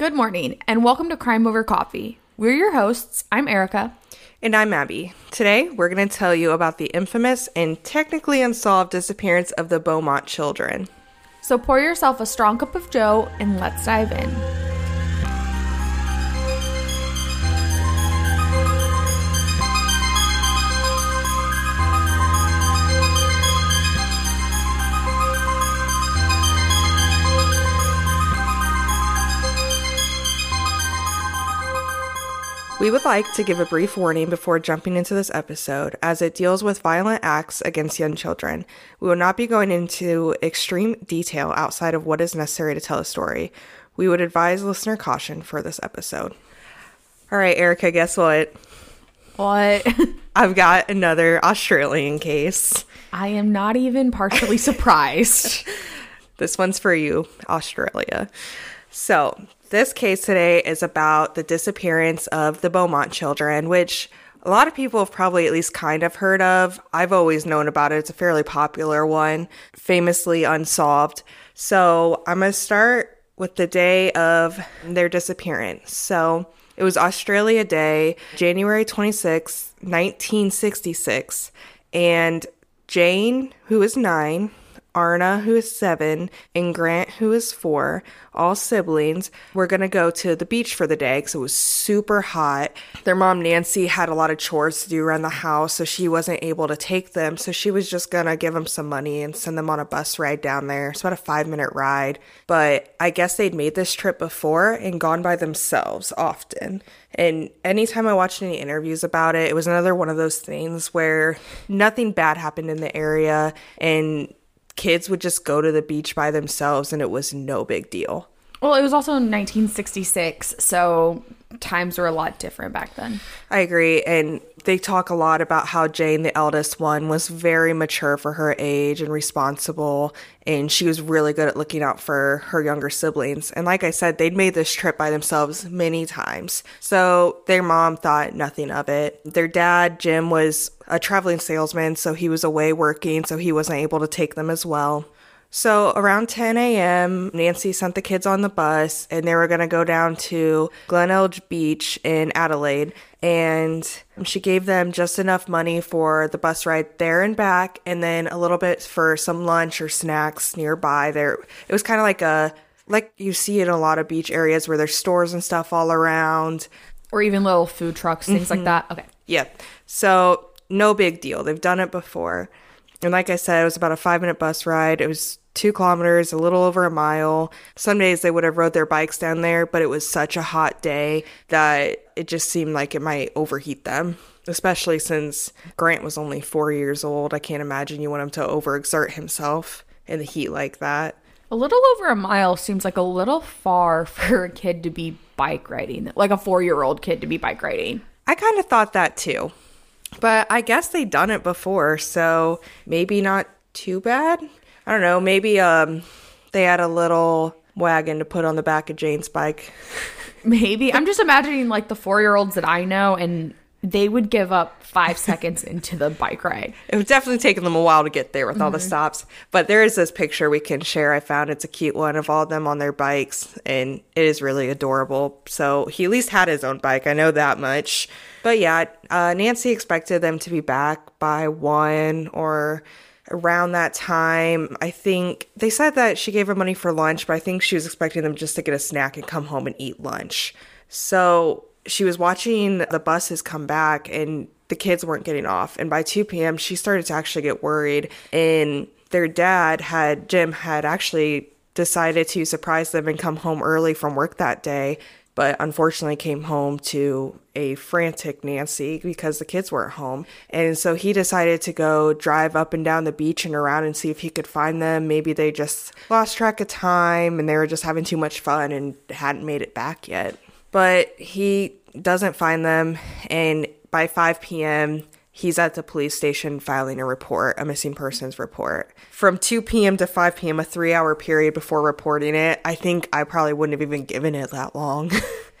Good morning, and welcome to Crime Over Coffee. We're your hosts. I'm Erica. And I'm Abby. Today, we're going to tell you about the infamous and technically unsolved disappearance of the Beaumont children. So pour yourself a strong cup of Joe and let's dive in. We would like to give a brief warning before jumping into this episode, as it deals with violent acts against young children. We will not be going into extreme detail outside of what is necessary to tell a story. We would advise listener caution for this episode. All right, Erica, guess what? What? I've got another Australian case. I am not even partially surprised. This one's for you, Australia. So, this case today is about the disappearance of the Beaumont children, which a lot of people have probably at least kind of heard of. I've always known about it. It's a fairly popular one, famously unsolved. So I'm going to start with the day of their disappearance. So it was Australia Day, January 26, 1966. And Jane, who is nine, Arnna, who is seven, and Grant, who is four, all siblings, were going to go to the beach for the day because it was super hot. Their mom, Nancy, had a lot of chores to do around the house, so she wasn't able to take them. So she was just going to give them some money and send them on a bus ride down there. It's about a five minute ride. But I guess they'd made this trip before and gone by themselves often. And anytime I watched any interviews about it, it was another one of those things where nothing bad happened in the area and kids would just go to the beach by themselves and it was no big deal. Well, it was also 1966, so times were a lot different back then. I agree. And they talk a lot about how Jane, the eldest one, was very mature for her age and responsible. And she was really good at looking out for her younger siblings. And like I said, they'd made this trip by themselves many times. So their mom thought nothing of it. Their dad, Jim, was a traveling salesman, so he was away working, so he wasn't able to take them as well. So around 10 a.m., Nancy sent the kids on the bus and they were going to go down to Glenelg Beach in Adelaide. And she gave them just enough money for the bus ride there and back, and then a little bit for some lunch or snacks nearby. There, it was kind of like a like you see in a lot of beach areas where there's stores and stuff all around, or even little food trucks, things mm-hmm. like that. Okay. Yeah. So no big deal. They've done it before. And like I said, it was about a five minute bus ride. It was two kilometers, a little over a mile. Some days they would have rode their bikes down there, but it was such a hot day that it just seemed like it might overheat them. Especially since Grant was only four years old. I can't imagine you want him to overexert himself in the heat like that. A little over a mile seems like a little far for a kid to be bike riding, like a four year old kid to be bike riding. I kind of thought that too. But I guess they'd done it before, so maybe not too bad. I don't know, maybe um they had a little wagon to put on the back of Jane's bike. Maybe. I'm just imagining like the 4-year-olds that I know and they would give up five seconds into the bike ride. It was definitely taking them a while to get there with mm-hmm. all the mm-hmm. stops. But there is this picture we can share. I found it's a cute one of all of them on their bikes, and it is really adorable. So he at least had his own bike. I know that much. But yeah, uh, Nancy expected them to be back by one or around that time. I think they said that she gave her money for lunch, but I think she was expecting them just to get a snack and come home and eat lunch. So she was watching the buses come back and the kids weren't getting off. And by 2 p.m., she started to actually get worried. And their dad had, Jim had actually decided to surprise them and come home early from work that day but unfortunately came home to a frantic Nancy because the kids weren't home. And so he decided to go drive up and down the beach and around and see if he could find them. Maybe they just lost track of time and they were just having too much fun and hadn't made it back yet. But he doesn't find them. And by 5 p.m., he's at the police station filing a report, a missing persons report. From 2 p.m. to 5 p.m., a three hour period before reporting it, I think I probably wouldn't have even given it that long.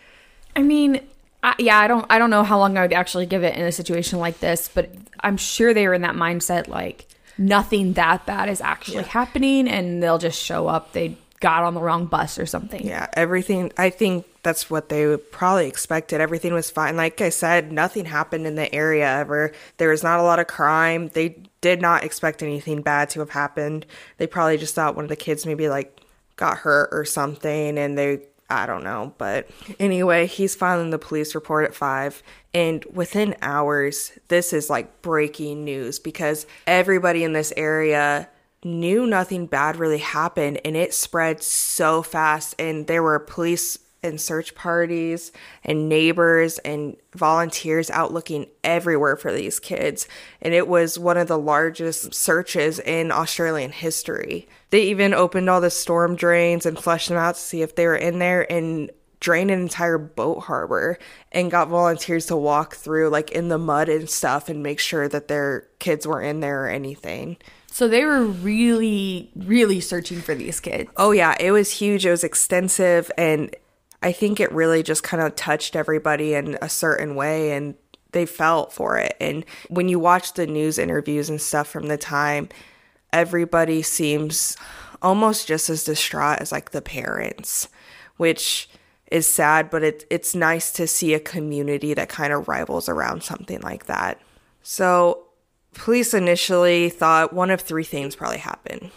I mean, I, yeah, I don't, I don't know how long I would actually give it in a situation like this, but I'm sure they were in that mindset like nothing that bad is actually yeah. happening, and they'll just show up. They got on the wrong bus or something. Yeah, everything. I think that's what they probably expected. Everything was fine. Like I said, nothing happened in the area ever. There was not a lot of crime. They did not expect anything bad to have happened. They probably just thought one of the kids maybe like got hurt or something and they I don't know. But anyway, he's filing the police report at five. And within hours, this is like breaking news because everybody in this area knew nothing bad really happened and it spread so fast. And there were police and search parties and neighbors and volunteers out looking everywhere for these kids. And it was one of the largest searches in Australian history. They even opened all the storm drains and flushed them out to see if they were in there and drained an entire boat harbor and got volunteers to walk through like in the mud and stuff and make sure that their kids were in there or anything. So they were really, really searching for these kids. Oh, yeah, it was huge. It was extensive. And I think it really just kind of touched everybody in a certain way and they felt for it. And when you watch the news interviews and stuff from the time, everybody seems almost just as distraught as like the parents, which is sad, but it, it's nice to see a community that kind of rivals around something like that. So, police initially thought one of three things probably happened.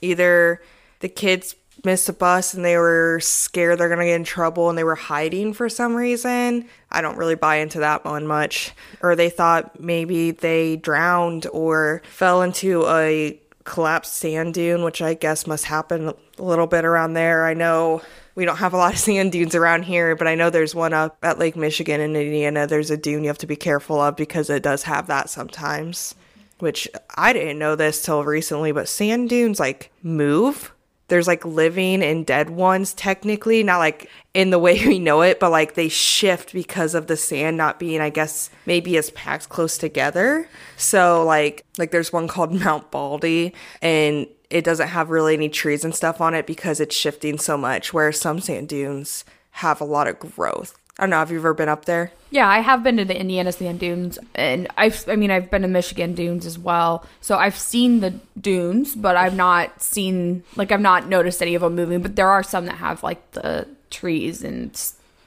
Either the kids missed a bus and they were scared they're going to get in trouble and they were hiding for some reason. I don't really buy into that one much. Or they thought maybe they drowned or fell into a collapsed sand dune, which I guess must happen a little bit around there. I know we don't have a lot of sand dunes around here, but I know there's one up at Lake Michigan in Indiana. There's a dune you have to be careful of because it does have that sometimes. Which I didn't know this till recently, but sand dunes like move there's like living and dead ones technically not like in the way we know it but like they shift because of the sand not being i guess maybe as packed close together. So like like there's one called mount baldy and it doesn't have really any trees and stuff on it because it's shifting so much where some sand dunes have a lot of growth I don't know. Have you ever been up there? Yeah, I have been to the Indiana sand dunes, and I've, I mean, I've been to Michigan dunes as well. So I've seen the dunes, but I've not seen, like, I've not noticed any of them moving. But there are some that have like the trees and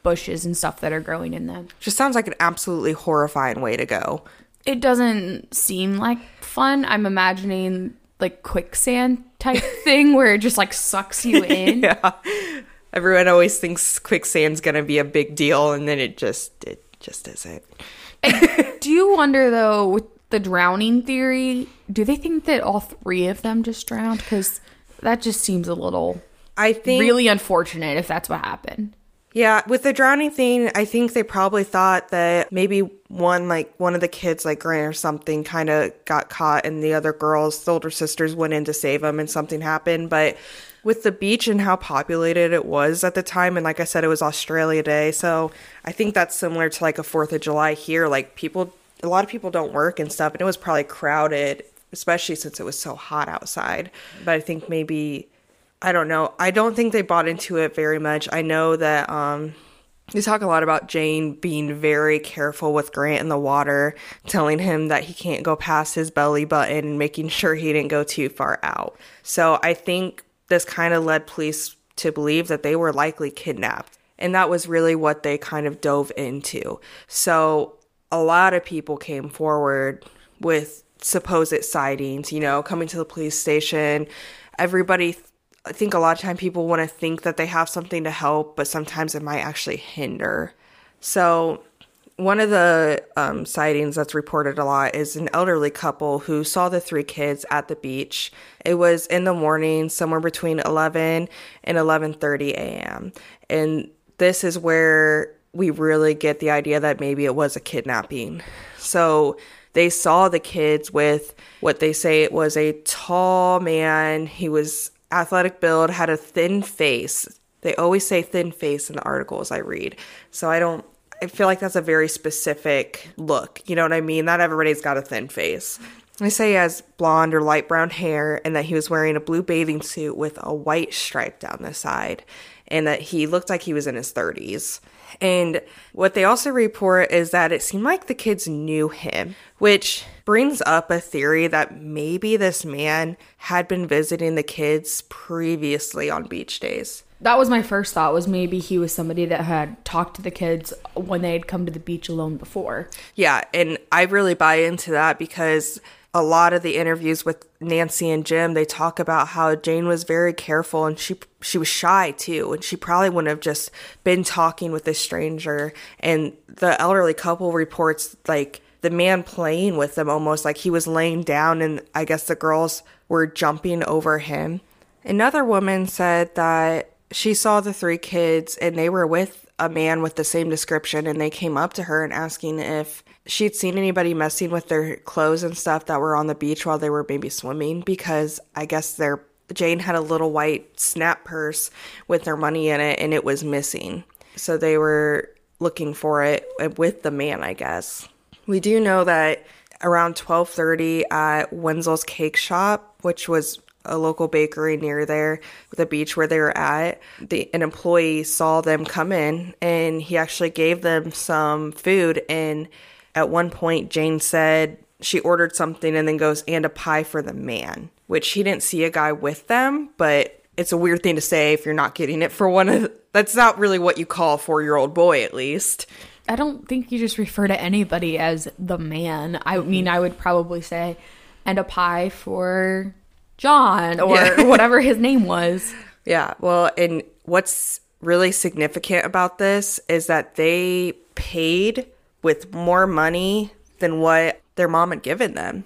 bushes and stuff that are growing in them. Just sounds like an absolutely horrifying way to go. It doesn't seem like fun. I'm imagining like quicksand type thing where it just like sucks you in. yeah everyone always thinks quicksand's gonna be a big deal, and then it just it just isn't. do you wonder though with the drowning theory? Do they think that all three of them just drowned? Because that just seems a little. I think really unfortunate if that's what happened. Yeah, with the drowning thing, I think they probably thought that maybe one like one of the kids like Grant or something kind of got caught and the other girls, the older sisters went in to save him and something happened, but with the beach and how populated it was at the time and like I said it was Australia Day, so I think that's similar to like a 4th of July here, like people a lot of people don't work and stuff and it was probably crowded especially since it was so hot outside. But I think maybe I don't know. I don't think they bought into it very much. I know that um, they talk a lot about Jane being very careful with Grant in the water, telling him that he can't go past his belly button, making sure he didn't go too far out. So I think this kind of led police to believe that they were likely kidnapped. And that was really what they kind of dove into. So a lot of people came forward with supposed sightings, you know, coming to the police station. Everybody I think a lot of time people want to think that they have something to help, but sometimes it might actually hinder. So, one of the um, sightings that's reported a lot is an elderly couple who saw the three kids at the beach. It was in the morning, somewhere between 11 and 11:30 a.m. And this is where we really get the idea that maybe it was a kidnapping. So they saw the kids with what they say it was a tall man. He was athletic build, had a thin face. They always say thin face in the articles I read. So I don't I feel like that's a very specific look. You know what I mean? Not everybody's got a thin face. They say he has blonde or light brown hair and that he was wearing a blue bathing suit with a white stripe down the side. and that he looked like he was in his 30s. And what they also report is that it seemed like the kids knew him, which brings up a theory that maybe this man had been visiting the kids previously on beach days. That was my first thought was maybe he was somebody that had talked to the kids when they had come to the beach alone before. Yeah, and I really buy into that because a lot of the interviews with Nancy and Jim, they talk about how Jane was very careful and she she was shy too, and she probably wouldn't have just been talking with a stranger. And the elderly couple reports like the man playing with them almost like he was laying down, and I guess the girls were jumping over him. Another woman said that she saw the three kids and they were with a man with the same description and they came up to her and asking if she'd seen anybody messing with their clothes and stuff that were on the beach while they were maybe swimming because I guess their Jane had a little white snap purse with their money in it and it was missing. So they were looking for it uh, with the man, I guess. We do know that around 12:30 at Wenzel's Cake Shop, which was a local bakery near there, the beach where they were at. The, an employee saw them come in and he actually gave them some food. And at one point, Jane said she ordered something and then goes, and a pie for the man, which he didn't see a guy with them, but it's a weird thing to say if you're not getting it for one of that's not really what you call a four year old boy, at least. I don't think you just refer to anybody as the man. I mean, I would probably say, and a pie for John or yeah. whatever his name was. Yeah. Well, and what's really significant about this is that they paid with more money than what their mom had given them.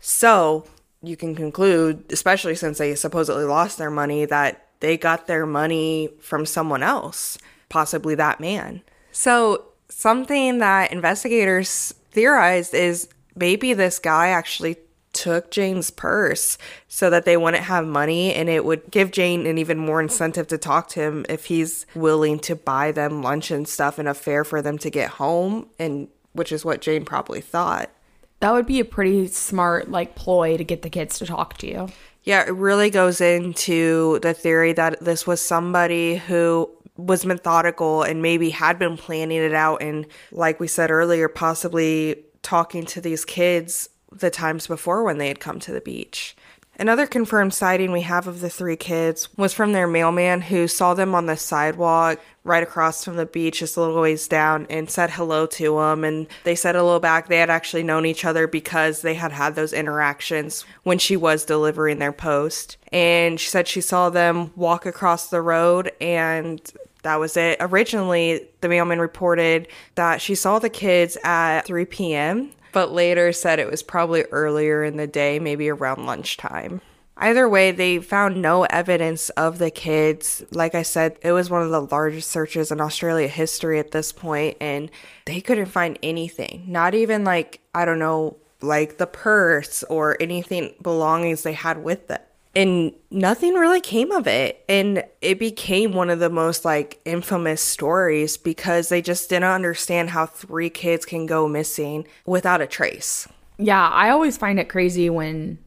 So you can conclude, especially since they supposedly lost their money, that they got their money from someone else, possibly that man. So, something that investigators theorized is maybe this guy actually took Jane's purse so that they wouldn't have money and it would give Jane an even more incentive to talk to him if he's willing to buy them lunch and stuff and a fare for them to get home and which is what Jane probably thought. That would be a pretty smart like ploy to get the kids to talk to you. Yeah, it really goes into the theory that this was somebody who was methodical and maybe had been planning it out and like we said earlier possibly talking to these kids the times before when they had come to the beach. Another confirmed sighting we have of the three kids was from their mailman who saw them on the sidewalk right across from the beach, just a little ways down, and said hello to them. And they said hello back. They had actually known each other because they had had those interactions when she was delivering their post. And she said she saw them walk across the road and that was it. Originally, the mailman reported that she saw the kids at 3 p.m but later said it was probably earlier in the day, maybe around lunchtime. Either way, they found no evidence of the kids. Like I said, it was one of the largest searches in Australia history at this point, and they couldn't find anything. Not even like, I don't know, like the purse or anything belongings they had with them and nothing really came of it. And it became one of the most like infamous stories because they just didn't understand how three kids can go missing without a trace. Yeah i always find it crazy when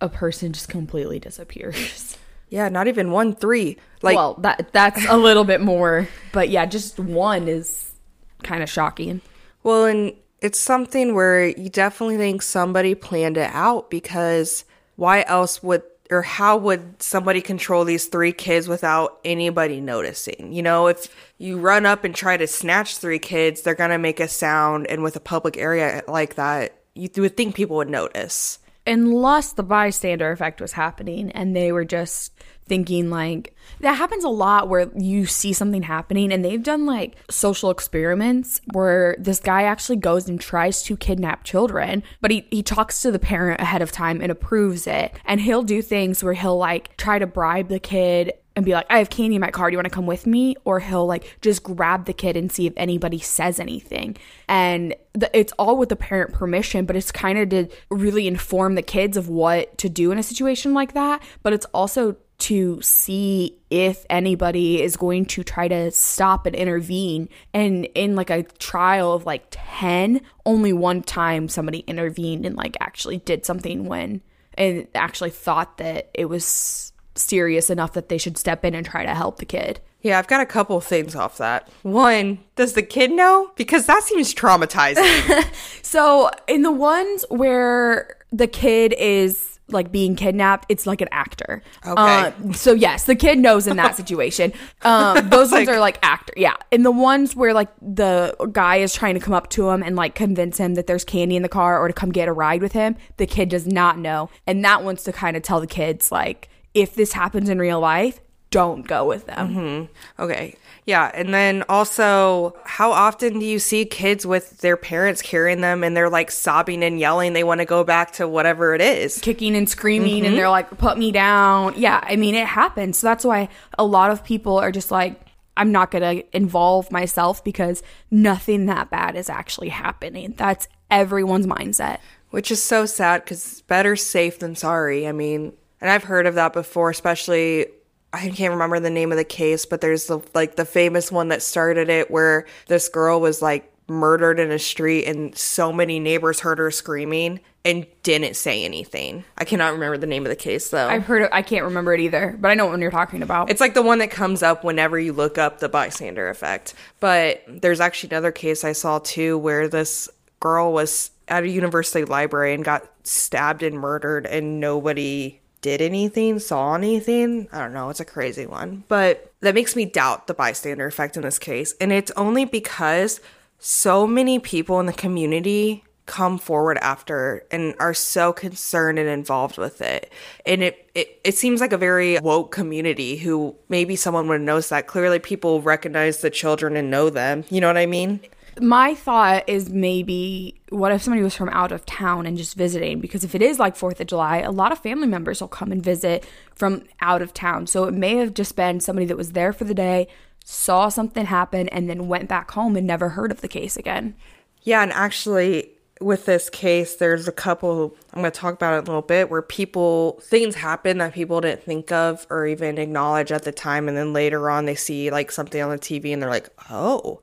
a person just completely disappears. Yeah not even one three. Like well that that's a little bit more but yeah just one is kind of shocking. Well and it's something where you definitely think somebody planned it out because why else would or how would somebody control these three kids without anybody noticing? You know, if you run up and try to snatch three kids, they're going to make a sound. And with a public area like that, you would think people would notice. Unless the bystander effect was happening and they were just thinking like that happens a lot where you see something happening and they've done like social experiments where this guy actually goes and tries to kidnap children but he, he talks to the parent ahead of time and approves it. And he'll do things where he'll like try to bribe the kid and be like, I have candy in my car. Do you want to come with me? Or he'll like just grab the kid and see if anybody says anything. And the, it's all with the parent permission, but it's kind of to really inform the kids of what to do in a situation like that. But it's also to see if anybody is going to try to stop and intervene. And in like a trial of like 10, only one time somebody intervened and like actually did something when and actually thought that it was serious enough that they should step in and try to help the kid. Yeah, I've got a couple things off that. One, does the kid know? Because that seems traumatizing. So in the ones where the kid is like being kidnapped, it's like an actor. Okay. Uh, so yes, the kid knows in that situation. Um, those ones are like actor. Yeah. In the ones where like the guy is trying to come up to him and like convince him that there's candy in the car or to come get a ride with him, the kid does not know. And that one's to kind of tell the kids like, if this happens in real life, don't go with them. Mm-hmm. okay. Yeah. And then also, how often do you see kids with their parents carrying them and they're like sobbing and yelling they want to go back to whatever it is? kicking and screaming and mm-hmm. they're like put me down yeah i mean it happens so that's why a lot of people are just like i'm not going to involve myself because nothing that bad is actually happening that's everyone's mindset Which is so sad because better safe than sorry. I mean, and I've heard of that before, especially I can't remember the name of the case, but there's the like the famous one that started it where this girl was like murdered in a street and so many neighbors heard her screaming and didn't say anything. I cannot remember the name of the case though. i've heard it i can't remember it either but i know what you're talking about It's like the one that comes up whenever you look up the bystander effect. But there's actually another case I saw too where this girl was at a university library and got stabbed and murdered and nobody did anything, saw anything. I don't know, it's a crazy one. But that makes me doubt the bystander effect in this case. And it's only because so many people in the community come forward after and are so concerned and involved with it. And it, it, it seems like a very woke community who maybe someone would notice that. Clearly, people recognize the children and know them. You know what I mean? My thought is maybe what if somebody was from out of town and just visiting because if it is like fourth of july a lot of family members will come and visit from out of town so it may have just been somebody that was there for the day saw something happen and then went back home and never heard of the case again Yeah, and actually, with this case, there's a couple, I'm going to talk about it in a little bit, where people, things happen that people didn't think of or even acknowledge at the time. And then later on, they see like something on the TV and they're like, oh.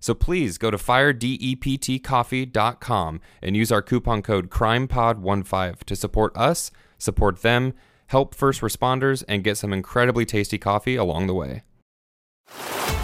So please go to firedeptcoffee.com and use our coupon code CrimePod15 to support us, support them, help first responders, and get some incredibly tasty coffee along the way.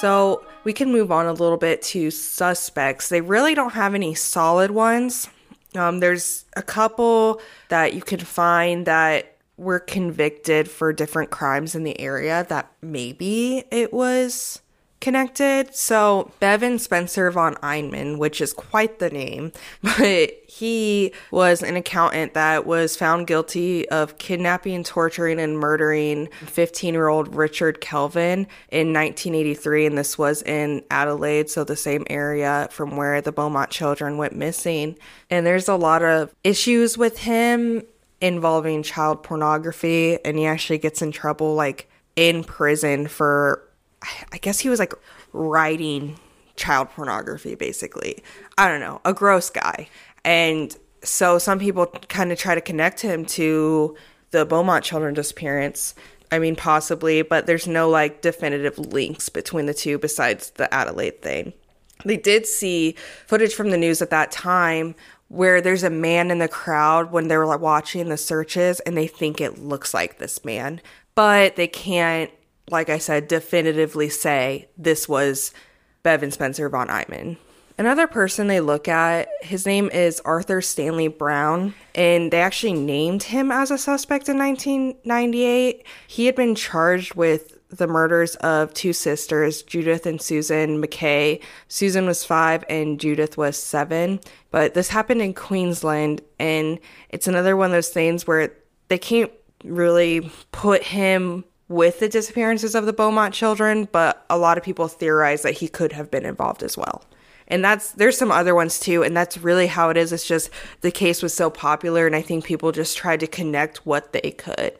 So we can move on a little bit to suspects. They really don't have any solid ones. Um, there's a couple that you can find that were convicted for different crimes in the area that maybe it was connected. So Bevan Spencer von Einem, which is quite the name, but he was an accountant that was found guilty of kidnapping, torturing, and murdering 15 year old Richard Kelvin in 1983. And this was in Adelaide, so the same area from where the Beaumont children went missing. And there's a lot of issues with him involving child pornography, and he actually gets in trouble like in prison for I guess he was like writing child pornography, basically. I don't know, a gross guy. And so some people kind of try to connect him to the Beaumont children disappearance. I mean, possibly, but there's no like definitive links between the two besides the Adelaide thing. They did see footage from the news at that time where there's a man in the crowd when they were like watching the searches and they think it looks like this man, but they can't like I said, definitively say this was Bevan Spencer von Einem. Another person they look at, his name is Arthur Stanley Brown, and they actually named him as a suspect in 1998. He had been charged with the murders of two sisters, Judith and Susan McKay. Susan was five and Judith was seven. But this happened in Queensland, and it's another one of those things where they can't really put him with the disappearances of the Beaumont children, but a lot of people theorize that he could have been involved as well. And that's there's some other ones too, and that's really how it is. It's just the case was so popular, and I think people just tried to connect what they could.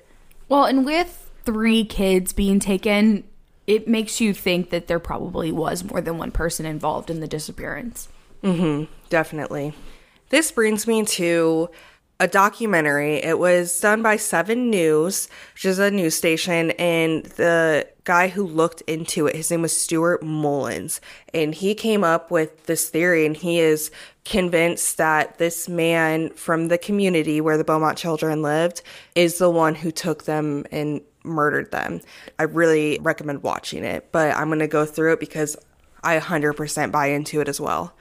Well, and with three kids being taken, it makes you think that there probably was more than one person involved in the disappearance. Mm-hmm, definitely. This brings me to a documentary. It was done by Seven News, which is a news station, and the guy who looked into it, his name was Stuart Mullins, and he came up with this theory, and he is convinced that this man from the community where the Beaumont children lived is the one who took them and murdered them. I really recommend watching it, but I'm going to go through it because I 100% buy into it as well.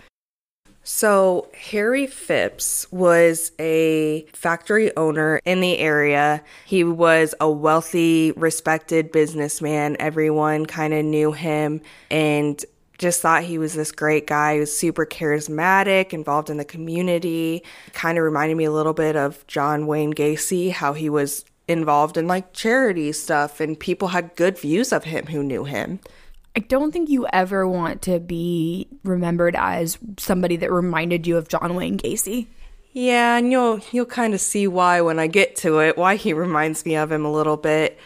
So, Harry Phipps was a factory owner in the area. He was a wealthy, respected businessman. Everyone kind of knew him and just thought he was this great guy. He was super charismatic, involved in the community. Kind of reminded me a little bit of John Wayne Gacy, how he was involved in like charity stuff and people had good views of him who knew him. I don't think you ever want to be remembered as somebody that reminded you of John Wayne Gacy. Yeah, and you'll you'll kind of see why when I get to it, why he reminds me of him a little bit.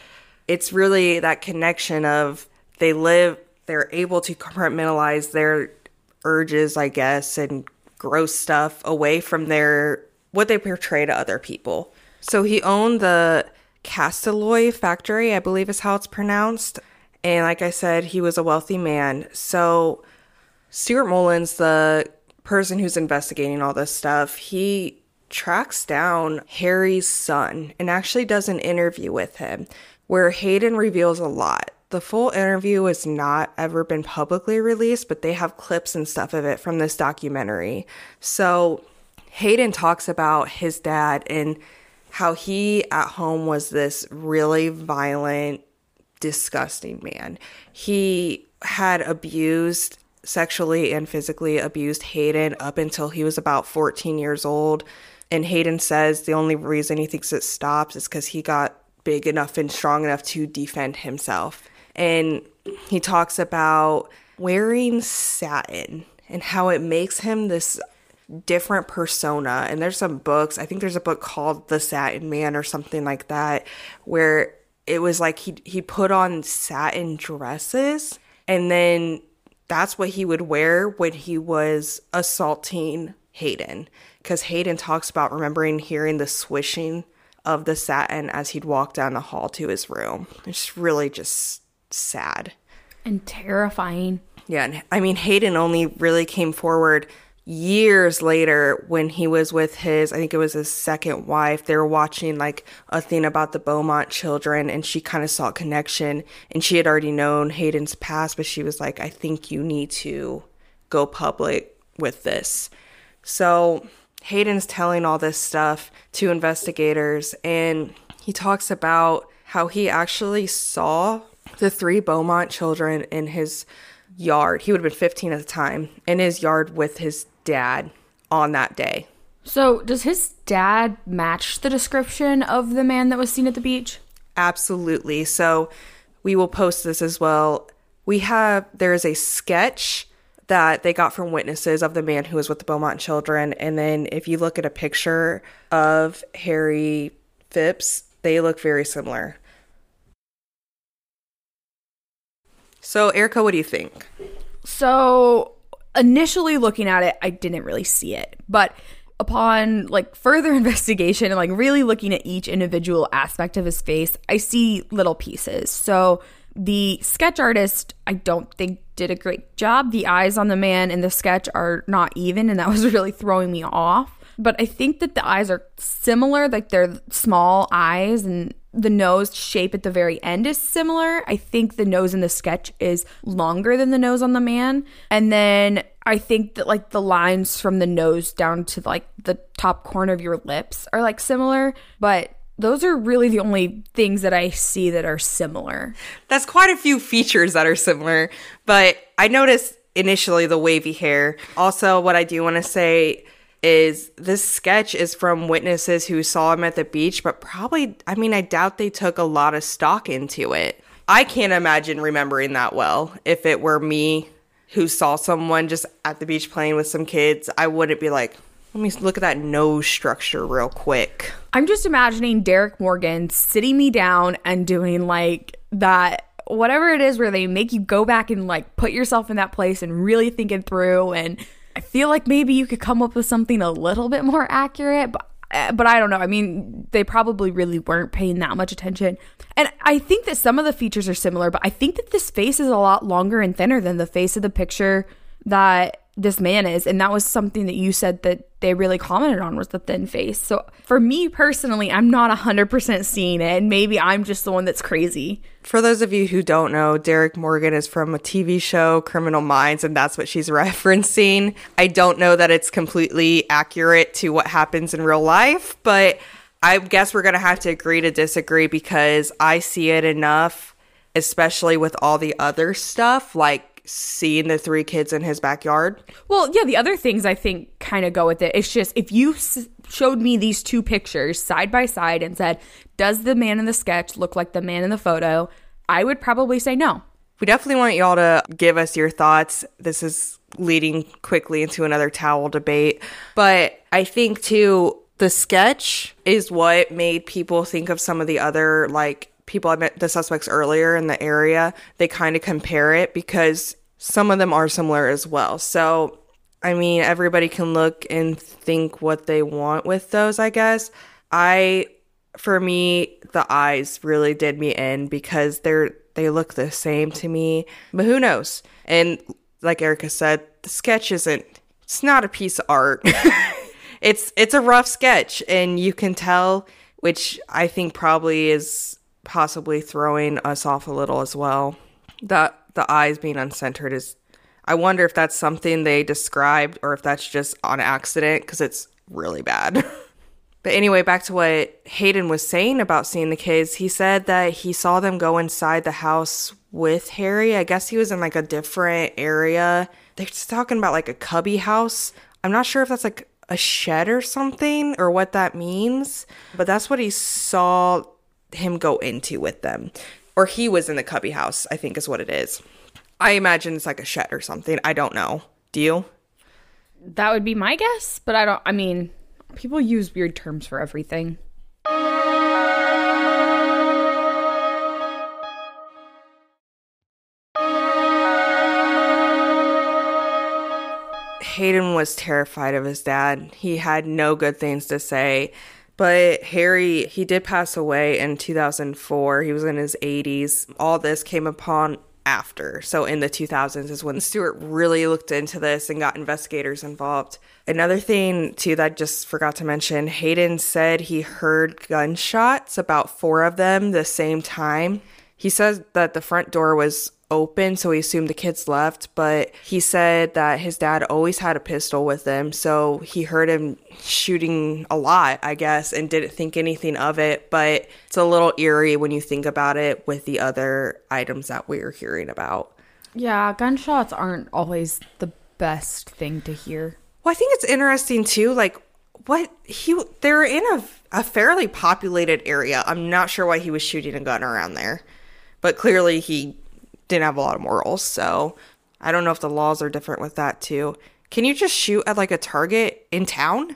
It's really that connection of they live, they're able to compartmentalize their urges, I guess, and gross stuff away from their what they portray to other people. So he owned the Castalloy factory, I believe is how it's pronounced. And like I said, he was a wealthy man. So Stuart Mullins, the person who's investigating all this stuff, he tracks down Harry's son and actually does an interview with him where Hayden reveals a lot. The full interview has not ever been publicly released, but they have clips and stuff of it from this documentary. So Hayden talks about his dad and how he at home was this really violent, disgusting man. He had abused sexually and physically abused Hayden up until he was about 14 years old. And Hayden says the only reason he thinks it stops is because he got big enough and strong enough to defend himself. And he talks about wearing satin and how it makes him this different persona. And there's some books, I think there's a book called The Satin Man or something like that, where it was like he he put on satin dresses and then that's what he would wear when he was assaulting Hayden because Hayden talks about remembering hearing the swishing of the satin as he'd walk down the hall to his room. It's really just sad and terrifying. Yeah, and I mean Hayden only really came forward years later when he was with his i think it was his second wife they were watching like a thing about the beaumont children and she kind of saw a connection and she had already known hayden's past but she was like i think you need to go public with this. So hayden's telling all this stuff to investigators and he talks about how he actually saw the three beaumont children in his yard. He would have been 15 at the time in his yard with his dad on that day. So, does his dad match the description of the man that was seen at the beach? Absolutely. So, we will post this as well. We have, there is a sketch that they got from witnesses of the man who was with the Beaumont children. And then if you look at a picture of Harry Phipps, they look very similar. So, Erica, what do you think? So, initially looking at it, I didn't really see it. But upon like further investigation and like really looking at each individual aspect of his face, I see little pieces. So the sketch artist, I don't think did a great job. The eyes on the man in the sketch are not even, and that was really throwing me off. But I think that the eyes are similar, like they're small eyes, and the nose shape at the very end is similar. I think the nose in the sketch is longer than the nose on the man. And then I think that like the lines from the nose down to like the top corner of your lips are like similar, but those are really the only things that I see that are similar. That's quite a few features that are similar, but I noticed initially the wavy hair. Also, what I do want to say is this sketch is from witnesses who saw him at the beach, but probably, I mean, I doubt they took a lot of stock into it. I can't imagine remembering that well. If it were me who saw someone just at the beach playing with some kids, I wouldn't be like, let me look at that nose structure real quick. I'm just imagining Derek Morgan sitting me down and doing like that whatever it is where they make you go back and like put yourself in that place and really think it through and I feel like maybe you could come up with something a little bit more accurate, but uh, but I don't know. I mean, they probably really weren't paying that much attention. And I think that some of the features are similar, but I think that this face is a lot longer and thinner than the face of the picture that this man is. And that was something that you said that they really commented on was the thin face. So for me personally, I'm not 100% seeing it. And maybe I'm just the one that's crazy. For those of you who don't know, Derek Morgan is from a TV show, Criminal Minds, and that's what she's referencing. I don't know that it's completely accurate to what happens in real life, but I guess we're going to have to agree to disagree because I see it enough, especially with all the other stuff, like seeing the three kids in his backyard. Well, yeah, the other things I think kind of go with it. It's just if you s- showed me these two pictures side by side and said, does the man in the sketch look like the man in the photo? I would probably say no. We definitely want y'all to give us your thoughts. This is leading quickly into another towel debate. But I think, too, the sketch is what made people think of some of the other, like, people I met the suspects earlier in the area. They kind of compare it because some of them are similar as well. So, I mean, everybody can look and think what they want with those, I guess. I, for me, the eyes really did me in because they're, they look the same to me, but who knows? And like Erica said, the sketch isn't, it's not a piece of art. it's, it's a rough sketch and you can tell, which I think probably is possibly throwing us off a little as well. That the eyes being uncentered is I wonder if that's something they described or if that's just on accident because it's really bad. but anyway, back to what Hayden was saying about seeing the kids. He said that he saw them go inside the house with Harry. I guess he was in like a different area. They're just talking about like a cubby house. I'm not sure if that's like a shed or something or what that means, but that's what he saw him go into with them or he was in the cubby house, I think is what it is. I imagine it's like a shed or something. I don't know. Do you? That would be my guess, but I don't, I mean, people use weird terms for everything. Hayden was terrified of his dad. He had no good things to say. But Harry, he did pass away in 2004. He was in his 80s. All this came upon after. So in the 2000s is when Stuart really looked into this and got investigators involved. Another thing, too, that I just forgot to mention Hayden said he heard gunshots, about four of them, the same time. He says that the front door was open, so he assumed the kids left. But he said that his dad always had a pistol with him, so he heard him shooting a lot, I guess, and didn't think anything of it. But it's a little eerie when you think about it with the other items that we're hearing about. Yeah, gunshots aren't always the best thing to hear. Well, I think it's interesting too, like what he they're in a, a fairly populated area. I'm not sure why he was shooting a gun around there, but clearly he didn't have a lot of morals. So I don't know if the laws are different with that too. Can you just shoot at like a target in town?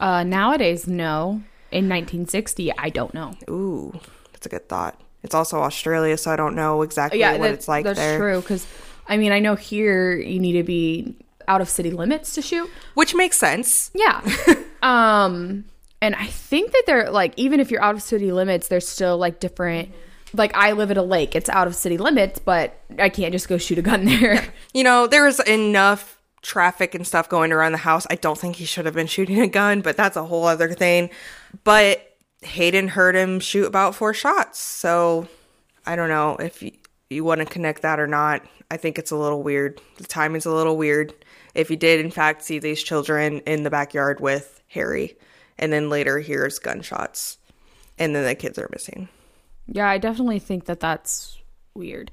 Uh, nowadays, no. In 1960, I don't know. Ooh, that's a good thought. It's also Australia, so I don't know exactly yeah, what it's like that's there. true. Because I mean, I know here you need to be out of city limits to shoot. Which makes sense. Yeah. um, and I think that they're like, even if you're out of city limits, there's still like different. Like I live at a lake; it's out of city limits, but I can't just go shoot a gun there. You know, there is enough traffic and stuff going around the house. I don't think he should have been shooting a gun, but that's a whole other thing. But Hayden heard him shoot about four shots. So I don't know if you want to connect that or not, I think it's a little weird. The timing's a little weird. If you did, in fact, see these children in the backyard with Harry, and then later hears gunshots, and then the kids are missing. Yeah, I definitely think that that's weird.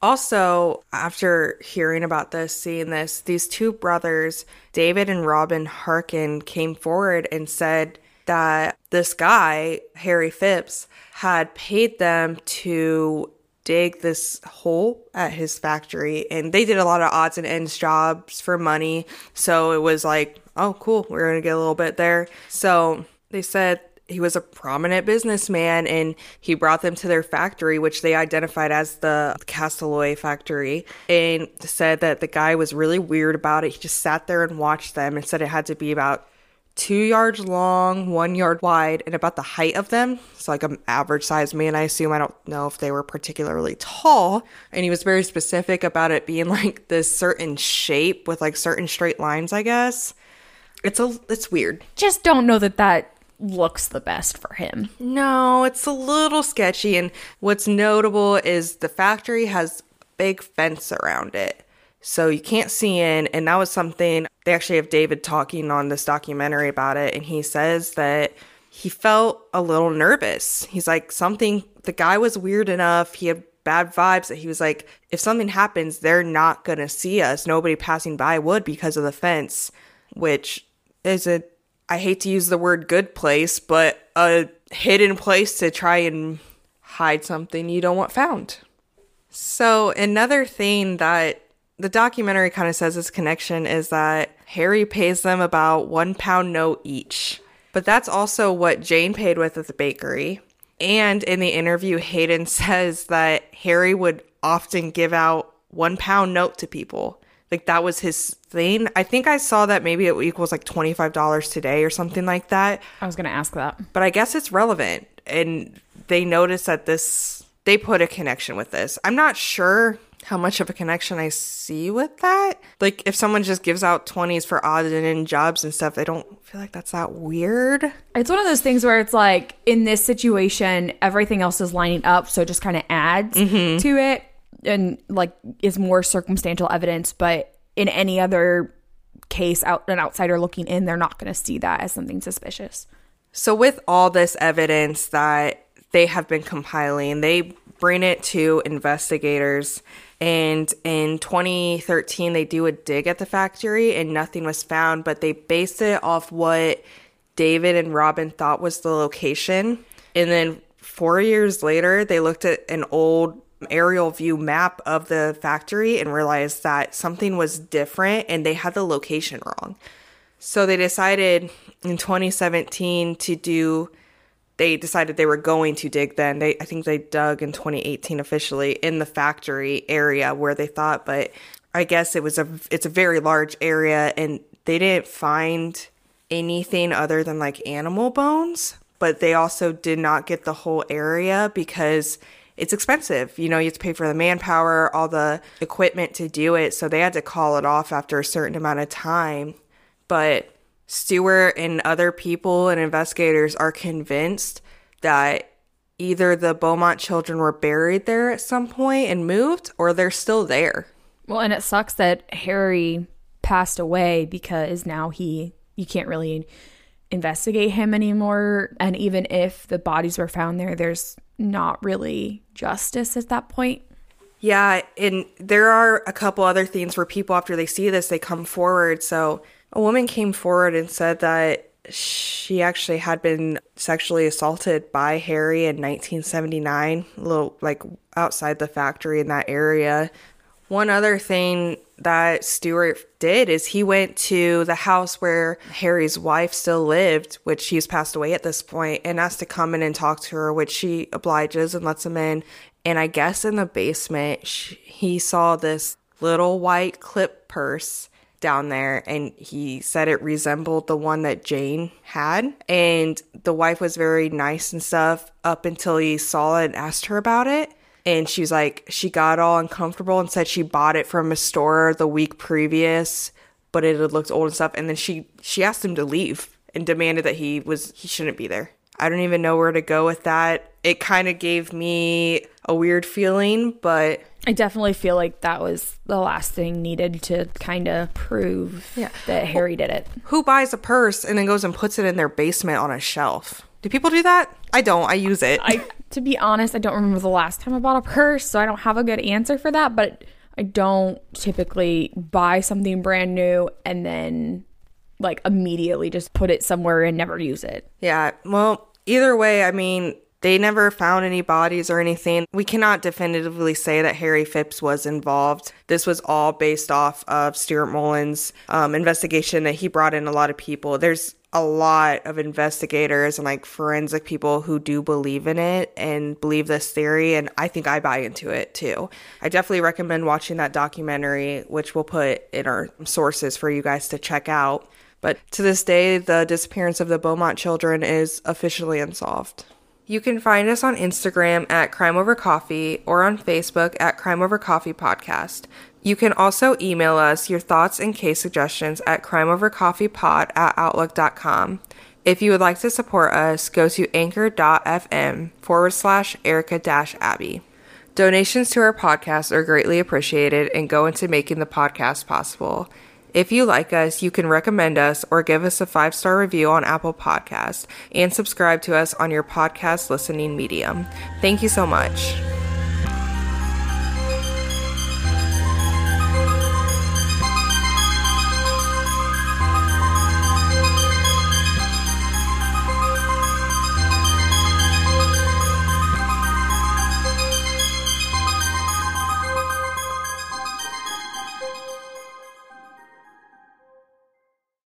Also, after hearing about this, seeing this, these two brothers, David and Robin Harkin, came forward and said that this guy, Harry Phipps, had paid them to dig this hole at his factory. And they did a lot of odds and ends jobs for money. So it was like, oh, cool, we're going to get a little bit there. So they said he was a prominent businessman and he brought them to their factory, which they identified as the Castalloy factory, and said that the guy was really weird about it. He just sat there and watched them and said it had to be about two yards long, one yard wide, and about the height of them. So, like an average sized man, I assume. I don't know if they were particularly tall. And he was very specific about it being like this certain shape with like certain straight lines, I guess. It's a it's weird. Just don't know that that looks the best for him. No, it's a little sketchy. And what's notable is the factory has big fence around it. So you can't see in. And that was something they actually have David talking on this documentary about it. And he says that he felt a little nervous. He's like, something, the guy was weird enough. He had bad vibes that he was like, if something happens, they're not going to see us. Nobody passing by would because of the fence, which is a I hate to use the word good place, but a hidden place to try and hide something you don't want found. So, another thing that the documentary kind of says this connection is that Harry pays them about one pound note each. But that's also what Jane paid with at the bakery. And in the interview, Haydn says that Harry would often give out one pound note to people. Like that was his thing. I think I saw that maybe it equals like $25 today or something like that. I was going to ask that. But I guess it's relevant. And they noticed that this, they put a connection with this. I'm not sure how much of a connection I see with that. Like if someone just gives out 20s for odd and end jobs and stuff, I don't feel like that's that weird. It's one of those things where it's like in this situation, everything else is lining up. So it just kind of adds Mm-hmm. to it and like is more circumstantial evidence. But in any other case, out an outsider looking in, they're not going to see that as something suspicious. So, with all this evidence that they have been compiling, they bring it to investigators. And in 2013, they do a dig at the factory and nothing was found, but they based it off what David and Robin thought was the location. And then four years later, they looked at an old aerial view map of the factory and realized that something was different and they had the location wrong. So they decided in 2017 to do they decided they were going to dig then. They I think they dug in 2018 officially in the factory area where they thought but I guess it was a it's a very large area and they didn't find anything other than like animal bones, but they also did not get the whole area because it's expensive. You know, you have to pay for the manpower, all the equipment to do it. So they had to call it off after a certain amount of time. But Stuart and other people and investigators are convinced that either the Beaumont children were buried there at some point and moved or they're still there. Well, and it sucks that Harry passed away because now he you can't really investigate him anymore and even if the bodies were found there there's not really justice at that point. Yeah, and there are a couple other things where people after they see this they come forward. So a woman came forward and said that she actually had been sexually assaulted by Harry in 1979, a little like outside the factory in that area. One other thing that Stuart did is he went to the house where Harry's wife still lived, which she's passed away at this point, and asked to come in and talk to her, which she obliges and lets him in. And I guess in the basement, sh he saw this little white clip purse down there and he said it resembled the one that Jane had and the wife was very nice and stuff up until he saw it and asked her about it and she was like she got all uncomfortable and said she bought it from a store the week previous but it had looked old and stuff and then she she asked him to leave and demanded that he was he shouldn't be there I don't even know where to go with that. It kind of gave me a weird feeling, but I definitely feel like that was the last thing needed to kind of prove Yeah. that Harry did it. who buys a purse and then goes and puts it in their basement on a shelf? Do people do that? I don't. I use it. I, to be honest, I don't remember the last time I bought a purse, so I don't have a good answer for that. But I don't typically buy something brand new and then like immediately just put it somewhere and never use it. Yeah, well, either way, I mean, they never found any bodies or anything. We cannot definitively say that Harry Phipps was involved. This was all based off of Stuart Mullins' um, investigation that he brought in a lot of people. There's a lot of investigators and like forensic people who do believe in it and believe this theory and I think I buy into it too. I definitely recommend watching that documentary which we'll put in our sources for you guys to check out. But to this day the disappearance of the Beaumont children is officially unsolved. You can find us on Instagram at Crime Over Coffee or on Facebook at Crime Over Coffee Podcast. You can also email us your thoughts and case suggestions at crimeovercoffeepod at outlook.com. If you would like to support us, go to anchor.fm forward slash Erica dash Abby. Donations to our podcast are greatly appreciated and go into making the podcast possible. If you like us, you can recommend us or give us a five star review on Apple Podcasts and subscribe to us on your podcast listening medium. Thank you so much.